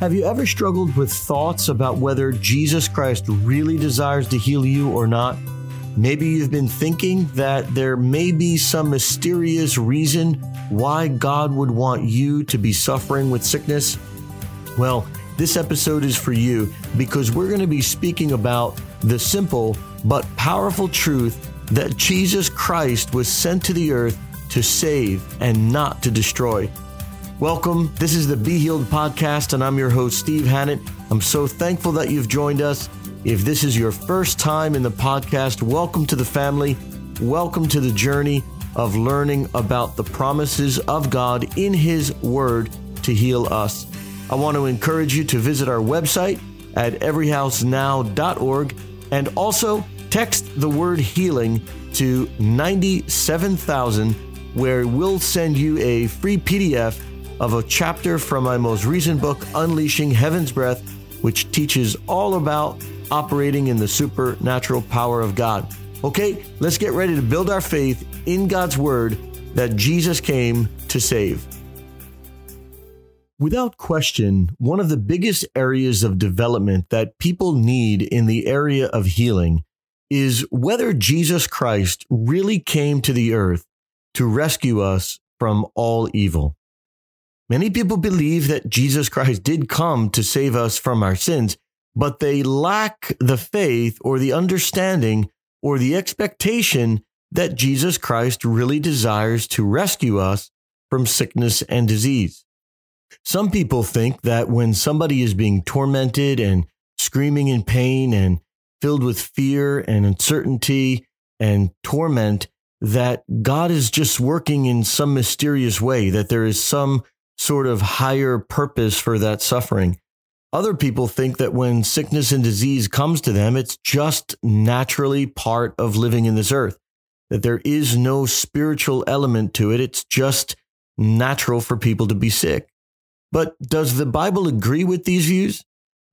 Have you ever struggled with thoughts about whether Jesus Christ really desires to heal you or not? Maybe you've been thinking that there may be some mysterious reason why God would want you to be suffering with sickness. Well, this episode is for you because we're going to be speaking about the simple but powerful truth that Jesus Christ was sent to the earth to save and not to destroy. Welcome. This is the Be Healed podcast, and I'm your host, Steve Hannett. I'm so thankful that you've joined us. If this is your first time in the podcast, welcome to the family. Welcome to the journey of learning about the promises of God in His Word to heal us. I want to encourage you to visit our website at everyhousenow.org and also text the word healing to 97000 where we'll send you a free PDF of a chapter from my most recent book, Unleashing Heaven's Breath, which teaches all about operating in the supernatural power of God. Okay, let's get ready to build our faith in God's Word that Jesus came to save. Without question, one of the biggest areas of development that people need in the area of healing is whether Jesus Christ really came to the earth to rescue us from all evil. Many people believe that Jesus Christ did come to save us from our sins, but they lack the faith or the understanding or the expectation that Jesus Christ really desires to rescue us from sickness and disease. Some people think that when somebody is being tormented and screaming in pain and filled with fear and uncertainty and torment, that God is just working in some mysterious way, that there is some sort of higher purpose for that suffering. Other people think that when sickness and disease comes to them, it's just naturally part of living in this earth, that there is no spiritual element to it. It's just natural for people to be sick. But does the Bible agree with these views?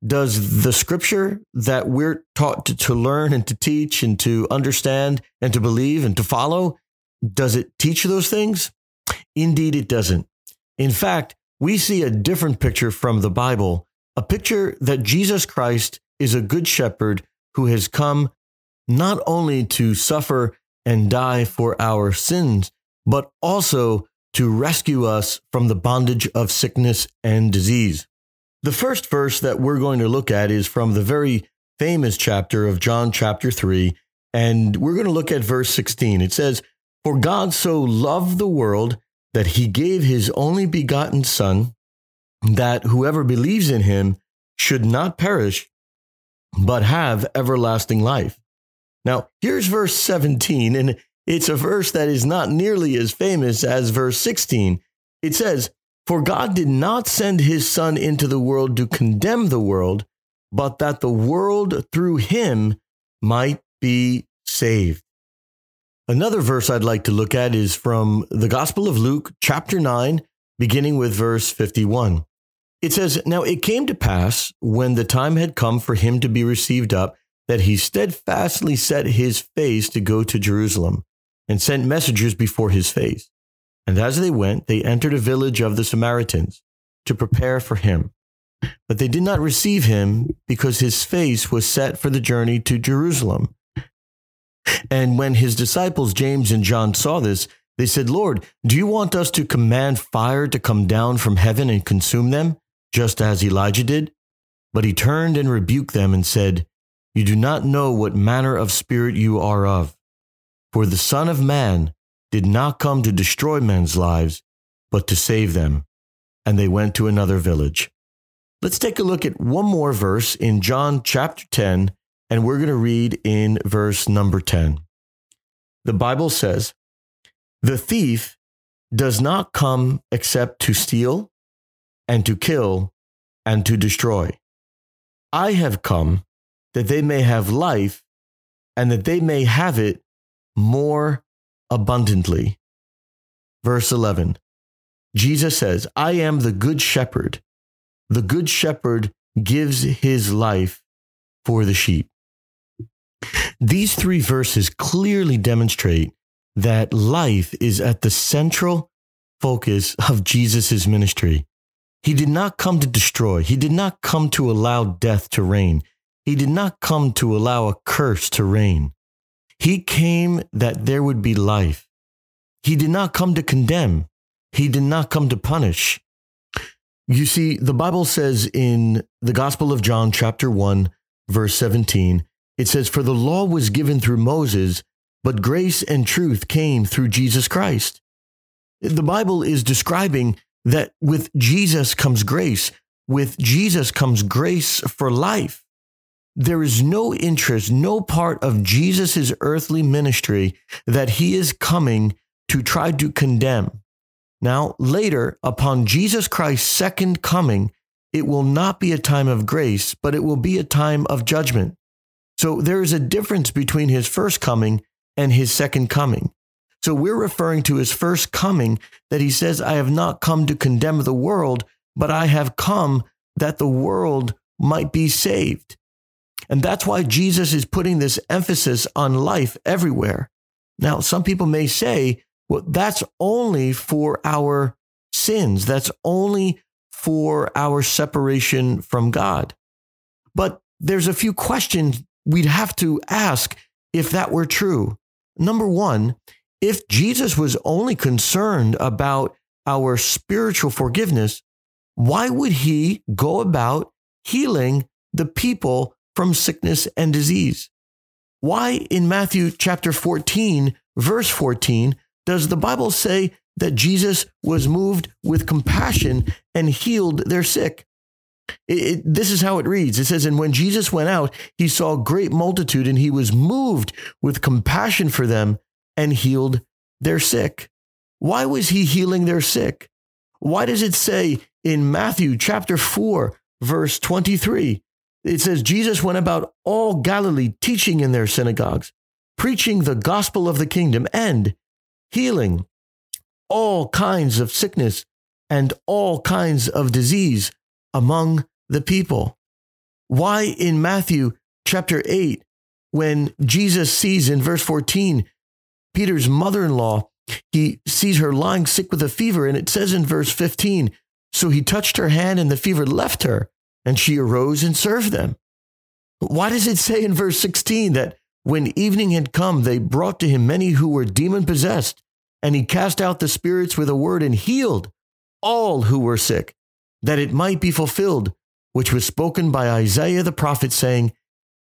Does the scripture that we're taught to, to learn and to teach and to understand and to believe and to follow, does it teach those things? Indeed, it doesn't. In fact, we see a different picture from the Bible, a picture that Jesus Christ is a good shepherd who has come not only to suffer and die for our sins, but also to rescue us from the bondage of sickness and disease. The first verse that we're going to look at is from the very famous chapter of John, chapter 3, and we're going to look at verse 16. It says, For God so loved the world that he gave his only begotten Son, that whoever believes in him should not perish, but have everlasting life. Now, here's verse 17, and it's a verse that is not nearly as famous as verse 16. It says, For God did not send his Son into the world to condemn the world, but that the world through him might be saved. Another verse I'd like to look at is from the Gospel of Luke, chapter 9, beginning with verse 51. It says, Now it came to pass, when the time had come for him to be received up, that he steadfastly set his face to go to Jerusalem, and sent messengers before his face. And as they went, they entered a village of the Samaritans to prepare for him. But they did not receive him because his face was set for the journey to Jerusalem. And when his disciples, James and John, saw this, they said, Lord, do you want us to command fire to come down from heaven and consume them, just as Elijah did? But he turned and rebuked them and said, You do not know what manner of spirit you are of. For the Son of Man did not come to destroy men's lives, but to save them. And they went to another village. Let's take a look at one more verse in John chapter 10, and we're going to read in verse number 10. The Bible says, The thief does not come except to steal and to kill and to destroy. I have come that they may have life and that they may have it more abundantly. Verse 11 Jesus says, I am the good shepherd. The good shepherd gives his life for the sheep. These three verses clearly demonstrate that life is at the central focus of Jesus' ministry. He did not come to destroy. He did not come to allow death to reign. He did not come to allow a curse to reign. He came that there would be life. He did not come to condemn. He did not come to punish. You see, the Bible says in the Gospel of John, chapter 1, verse 17, it says, For the law was given through Moses, but grace and truth came through Jesus Christ. The Bible is describing that with Jesus comes grace. With Jesus comes grace for life. There is no interest, no part of Jesus' earthly ministry that he is coming to try to condemn. Now, later, upon Jesus Christ's second coming, it will not be a time of grace, but it will be a time of judgment. So there is a difference between his first coming and his second coming. So we're referring to his first coming that he says, I have not come to condemn the world, but I have come that the world might be saved. And that's why Jesus is putting this emphasis on life everywhere. Now, some people may say, well, that's only for our sins. That's only for our separation from God. But there's a few questions we'd have to ask if that were true. Number one, if Jesus was only concerned about our spiritual forgiveness, why would he go about healing the people from sickness and disease? Why in Matthew chapter 14, verse 14, does the Bible say that Jesus was moved with compassion and healed their sick? It, it, this is how it reads. It says, And when Jesus went out, he saw a great multitude, and he was moved with compassion for them and healed their sick. Why was he healing their sick? Why does it say in Matthew chapter 4, verse 23, it says, Jesus went about all Galilee teaching in their synagogues, preaching the gospel of the kingdom and healing all kinds of sickness and all kinds of disease among the people. Why in Matthew chapter 8, when Jesus sees in verse 14 Peter's mother in law, he sees her lying sick with a fever, and it says in verse 15, So he touched her hand, and the fever left her, and she arose and served them. Why does it say in verse 16 that when evening had come, they brought to him many who were demon possessed, and he cast out the spirits with a word and healed all who were sick, that it might be fulfilled, which was spoken by Isaiah the prophet, saying,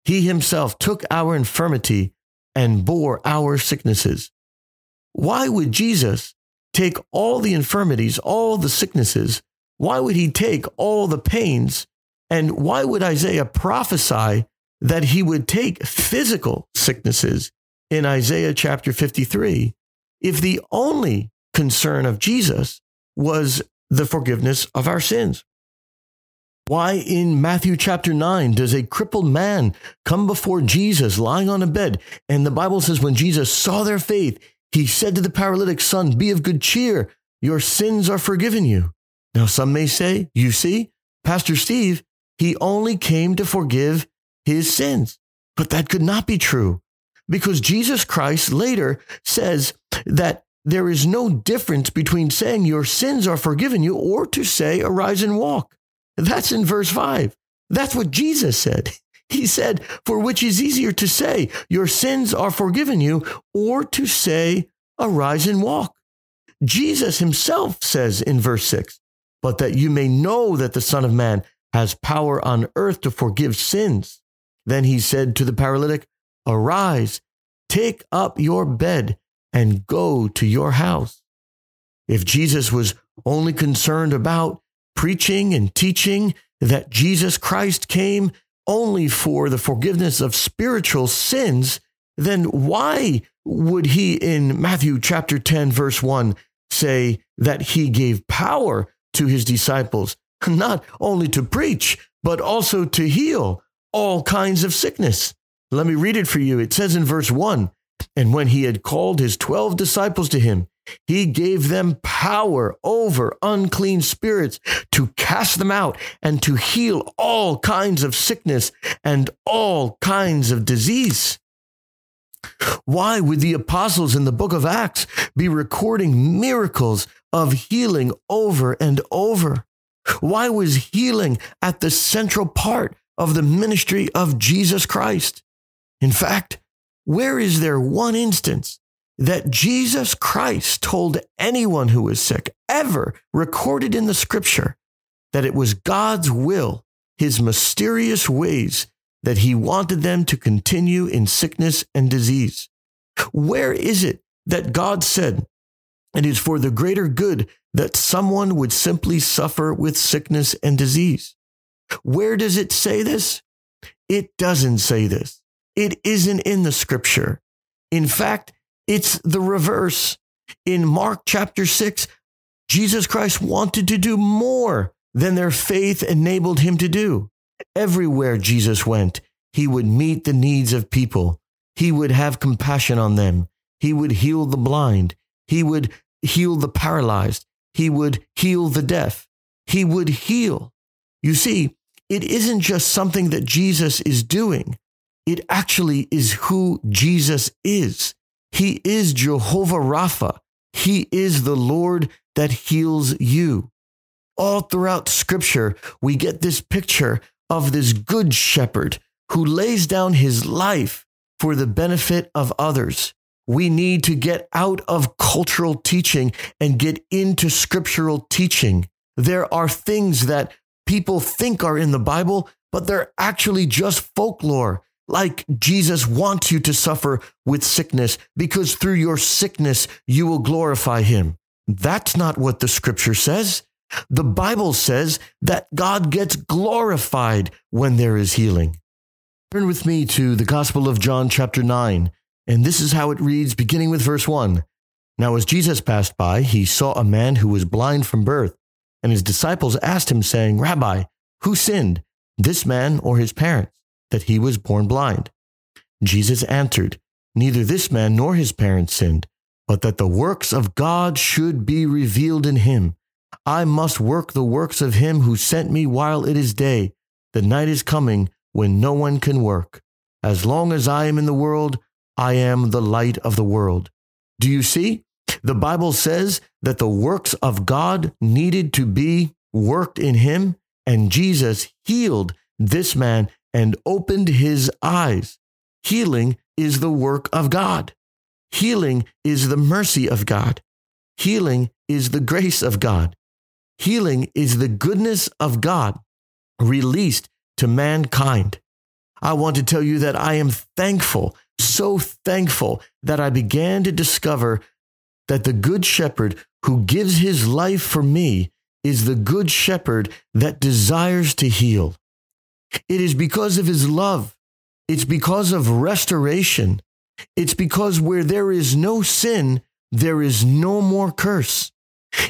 He himself took our infirmity and bore our sicknesses. Why would Jesus take all the infirmities, all the sicknesses? Why would he take all the pains? And why would Isaiah prophesy that he would take physical sicknesses in Isaiah chapter 53 if the only concern of Jesus was the forgiveness of our sins? Why in Matthew chapter 9 does a crippled man come before Jesus lying on a bed? And the Bible says, when Jesus saw their faith, he said to the paralytic son, Be of good cheer, your sins are forgiven you. Now, some may say, You see, Pastor Steve, he only came to forgive his sins. But that could not be true because Jesus Christ later says that there is no difference between saying your sins are forgiven you or to say, Arise and walk. That's in verse 5. That's what Jesus said. He said, For which is easier to say, Your sins are forgiven you, or to say, Arise and walk. Jesus himself says in verse 6, But that you may know that the Son of Man has power on earth to forgive sins. Then he said to the paralytic, Arise, take up your bed, and go to your house. If Jesus was only concerned about preaching and teaching that Jesus Christ came only for the forgiveness of spiritual sins, then why would he in Matthew chapter 10, verse 1 say that he gave power to his disciples, not only to preach, but also to heal all kinds of sickness? Let me read it for you. It says in verse 1 And when he had called his 12 disciples to him, he gave them power over unclean spirits to cast them out and to heal all kinds of sickness and all kinds of disease. Why would the apostles in the book of Acts be recording miracles of healing over and over? Why was healing at the central part of the ministry of Jesus Christ? In fact, where is there one instance that Jesus Christ told anyone who was sick, ever recorded in the scripture, that it was God's will, his mysterious ways, that he wanted them to continue in sickness and disease? Where is it that God said, it is for the greater good that someone would simply suffer with sickness and disease? Where does it say this? It doesn't say this. It isn't in the scripture. In fact, it's the reverse. In Mark chapter 6, Jesus Christ wanted to do more than their faith enabled him to do. Everywhere Jesus went, he would meet the needs of people. He would have compassion on them. He would heal the blind. He would heal the paralyzed. He would heal the deaf. He would heal. You see, it isn't just something that Jesus is doing. It actually is who Jesus is. He is Jehovah Rapha. He is the Lord that heals you. All throughout scripture, we get this picture of this good shepherd who lays down his life for the benefit of others. We need to get out of cultural teaching and get into scriptural teaching. There are things that people think are in the Bible, but they're actually just folklore like Jesus wants you to suffer with sickness because through your sickness you will glorify him. That's not what the scripture says. The Bible says that God gets glorified when there is healing. Turn with me to the Gospel of John, chapter 9, and this is how it reads, beginning with verse 1. Now, as Jesus passed by, he saw a man who was blind from birth, and his disciples asked him, saying, Rabbi, who sinned, this man or his parents? That he was born blind. Jesus answered, Neither this man nor his parents sinned, but that the works of God should be revealed in him. I must work the works of him who sent me while it is day. The night is coming when no one can work. As long as I am in the world, I am the light of the world. Do you see? The Bible says that the works of God needed to be worked in him, and Jesus healed this man and opened his eyes. Healing is the work of God. Healing is the mercy of God. Healing is the grace of God. Healing is the goodness of God released to mankind. I want to tell you that I am thankful, so thankful that I began to discover that the Good Shepherd who gives his life for me is the Good Shepherd that desires to heal. It is because of his love. It's because of restoration. It's because where there is no sin, there is no more curse.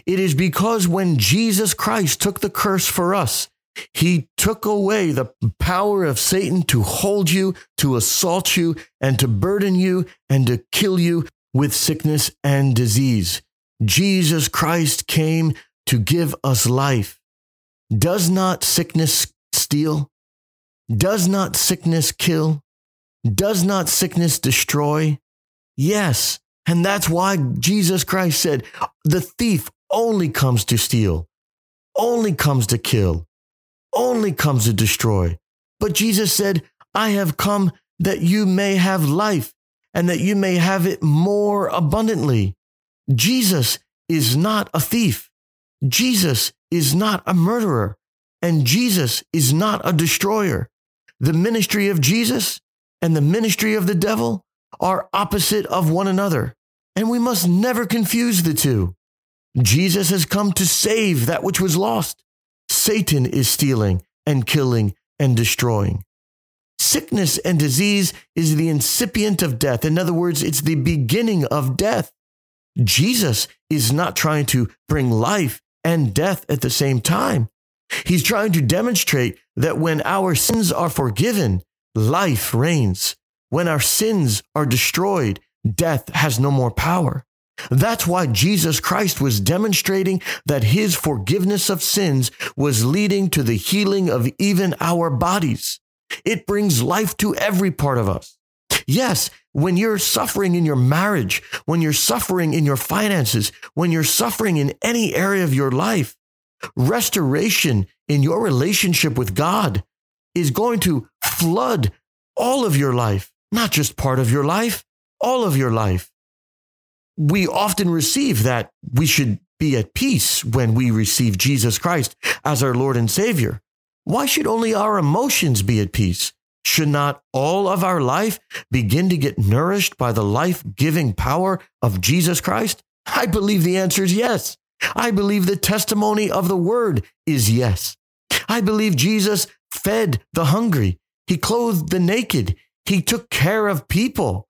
It is because when Jesus Christ took the curse for us, he took away the power of Satan to hold you, to assault you, and to burden you, and to kill you with sickness and disease. Jesus Christ came to give us life. Does not sickness steal? Does not sickness kill? Does not sickness destroy? Yes. And that's why Jesus Christ said, the thief only comes to steal, only comes to kill, only comes to destroy. But Jesus said, I have come that you may have life and that you may have it more abundantly. Jesus is not a thief. Jesus is not a murderer. And Jesus is not a destroyer. The ministry of Jesus and the ministry of the devil are opposite of one another, and we must never confuse the two. Jesus has come to save that which was lost. Satan is stealing and killing and destroying. Sickness and disease is the incipient of death. In other words, it's the beginning of death. Jesus is not trying to bring life and death at the same time. He's trying to demonstrate that when our sins are forgiven, life reigns. When our sins are destroyed, death has no more power. That's why Jesus Christ was demonstrating that his forgiveness of sins was leading to the healing of even our bodies. It brings life to every part of us. Yes, When you're suffering in your marriage, when you're suffering in your finances, when you're suffering in any area of your life, restoration in your relationship with God is going to flood all of your life, not just part of your life, all of your life. We often receive that we should be at peace when we receive Jesus Christ as our Lord and Savior. Why should only our emotions be at peace? Should not all of our life begin to get nourished by the life giving power of Jesus Christ? I believe the answer is yes. I believe the testimony of the word is yes. I believe Jesus fed the hungry. He clothed the naked. He took care of people.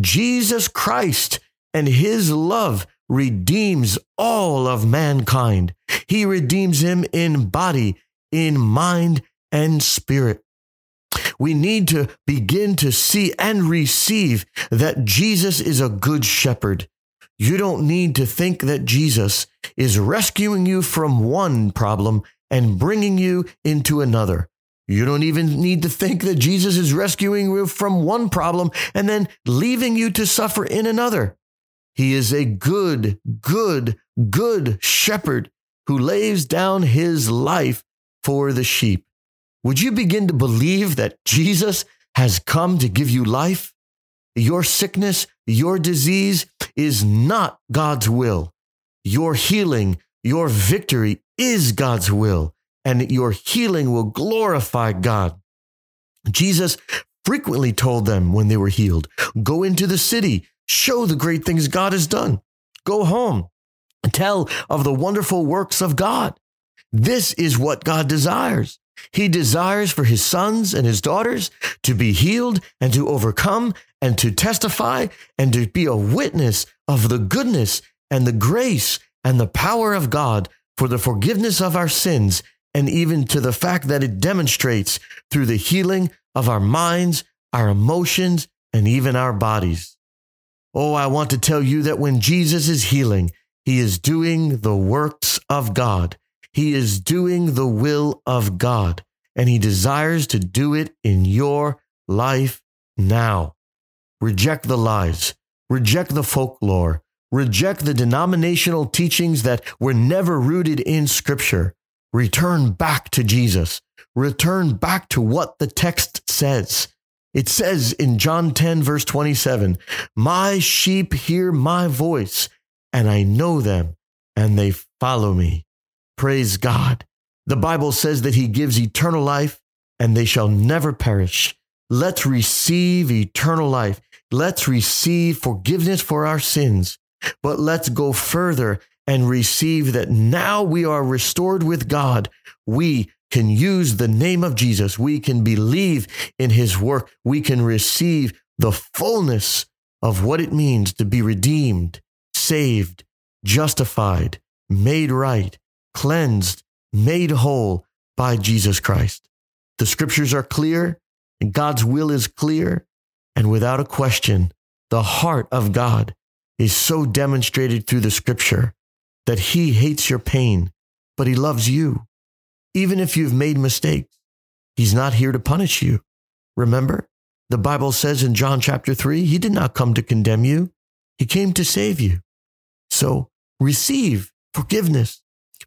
Jesus Christ and his love redeems all of mankind. He redeems him in body, in mind, and spirit. We need to begin to see and receive that Jesus is a good shepherd. You don't need to think that Jesus is rescuing you from one problem and bringing you into another. You don't even need to think that Jesus is rescuing you from one problem and then leaving you to suffer in another. He is a good, good, good shepherd who lays down his life for the sheep. Would you begin to believe that Jesus has come to give you life? Your sickness, your disease is not God's will. Your healing, your victory is God's will, and your healing will glorify God. Jesus frequently told them when they were healed go into the city, show the great things God has done, go home, tell of the wonderful works of God. This is what God desires. He desires for his sons and his daughters to be healed and to overcome and to testify and to be a witness of the goodness and the grace and the power of God for the forgiveness of our sins, and even to the fact that it demonstrates through the healing of our minds, our emotions, and even our bodies. Oh, I want to tell you that when Jesus is healing, he is doing the works of God. He is doing the will of God, and he desires to do it in your life now. Reject the lies, reject the folklore, reject the denominational teachings that were never rooted in Scripture. Return back to Jesus. Return back to what the text says. It says in John 10, verse 27, My sheep hear my voice, and I know them, and they follow me. Praise God. The hmm. Bible says that he gives eternal life and they shall never perish. Let's receive eternal life. Let's receive forgiveness for our sins. But let's go further and receive that now we are restored with God. We can use the name of Jesus. We can believe in his work. We can receive the fullness of what it means to be redeemed, saved, justified, made right, cleansed, made whole by Jesus Christ. The scriptures are clear and God's will is clear. And without a question, the heart of God is so demonstrated through the scripture that he hates your pain, but he loves you. Even if you've made mistakes, he's not here to punish you. Remember, the Bible says in John chapter 3, he did not come to condemn you, he came to save you. So receive forgiveness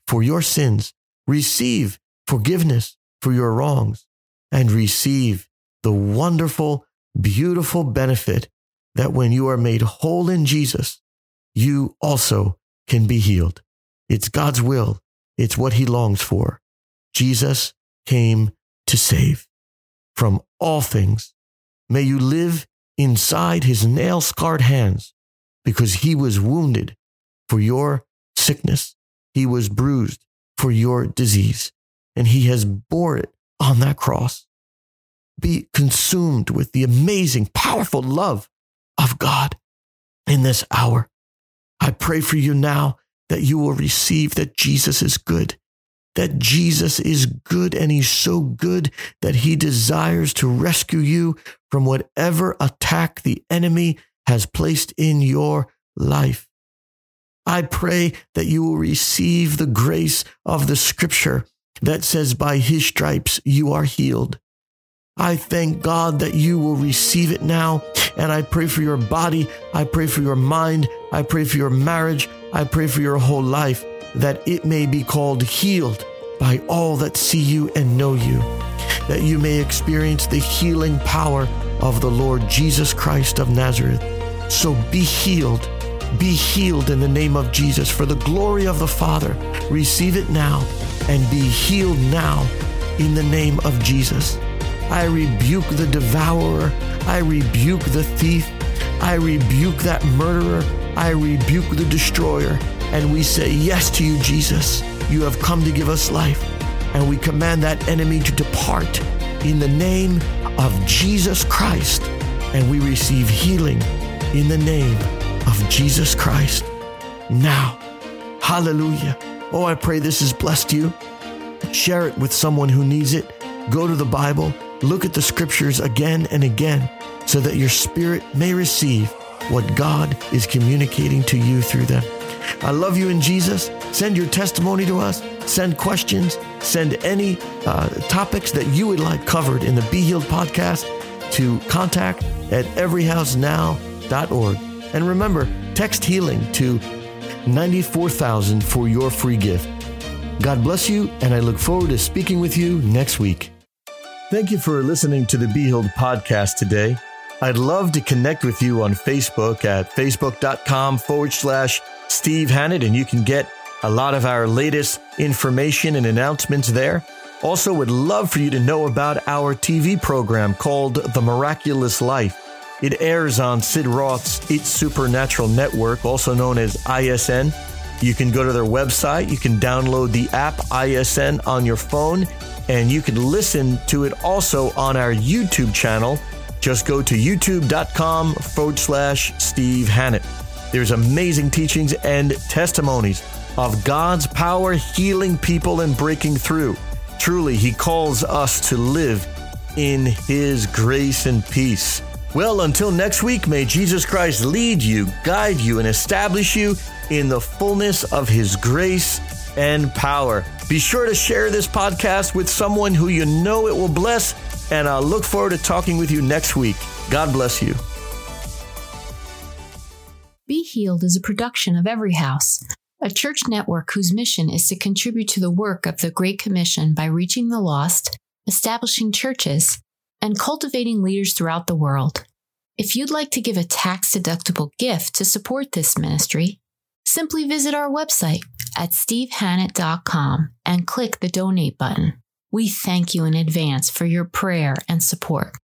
for your sins, receive forgiveness for your wrongs, and receive the wonderful, beautiful benefit that when you are made whole in Jesus, you also can be healed. It's God's will. It's what he longs for. Jesus came to save from all things. May you live inside his nail scarred hands because he was wounded for your sickness he was bruised for your disease, and he has bore it on that cross. Be consumed with the amazing, powerful love of God in this hour. I pray for you now that you will receive that Jesus is good, that Jesus is good, and he's so good that he desires to rescue you from whatever attack the enemy has placed in your life. I pray that you will receive the grace of the scripture that says, By his stripes you are healed. I thank God that you will receive it now. And I pray for your body. I pray for your mind. I pray for your marriage. I pray for your whole life that it may be called healed by all that see you and know you, that you may experience the healing power of the Lord Jesus Christ of Nazareth. So be healed. Be healed in the name of Jesus for the glory of the Father. Receive it now and be healed now in the name of Jesus. I rebuke the devourer. I rebuke the thief. I rebuke that murderer. I rebuke the destroyer. And we say yes to you, Jesus. You have come to give us life. And we command that enemy to depart in the name of Jesus Christ. And we receive healing in the name of Jesus Christ. Now, hallelujah. Oh, I pray this has blessed you. Share it with someone who needs it. Go to the Bible, look at the scriptures again and again so that your spirit may receive what God is communicating to you through them. I love you in Jesus. Send your testimony to us. Send questions. Send any uh, topics that you would like covered in the Be Healed podcast to contact at everyhousenow.org. And remember, text healing to 94,000 for your free gift. God bless you, and I look forward to speaking with you next week. Thank you for listening to the Be Healed podcast today. I'd love to connect with you on Facebook at facebook.com forward slash Steve Hannett, and you can get a lot of our latest information and announcements there. Also, would love for you to know about our TV program called The Miraculous Life. It airs on Sid Roth's It's Supernatural Network, also known as ISN. You can go to their website, you can download the app ISN on your phone, and you can listen to it also on our YouTube channel. Just go to youtube.com forward slash Steve Hannett. There's amazing teachings and testimonies of God's power healing people and breaking through. Truly, He calls us to live in His grace and peace. Well, until next week, may Jesus Christ lead you, guide you, and establish you in the fullness of His grace and power. Be sure to share this podcast with someone who you know it will bless, and I'll look forward to talking with you next week. God bless you. Be Healed is a production of Every House, a church network whose mission is to contribute to the work of the Great Commission by reaching the lost, establishing churches, and cultivating leaders throughout the world. If you'd like to give a tax deductible gift to support this ministry, simply visit our website at stevehannett.com and click the donate button. We thank you in advance for your prayer and support.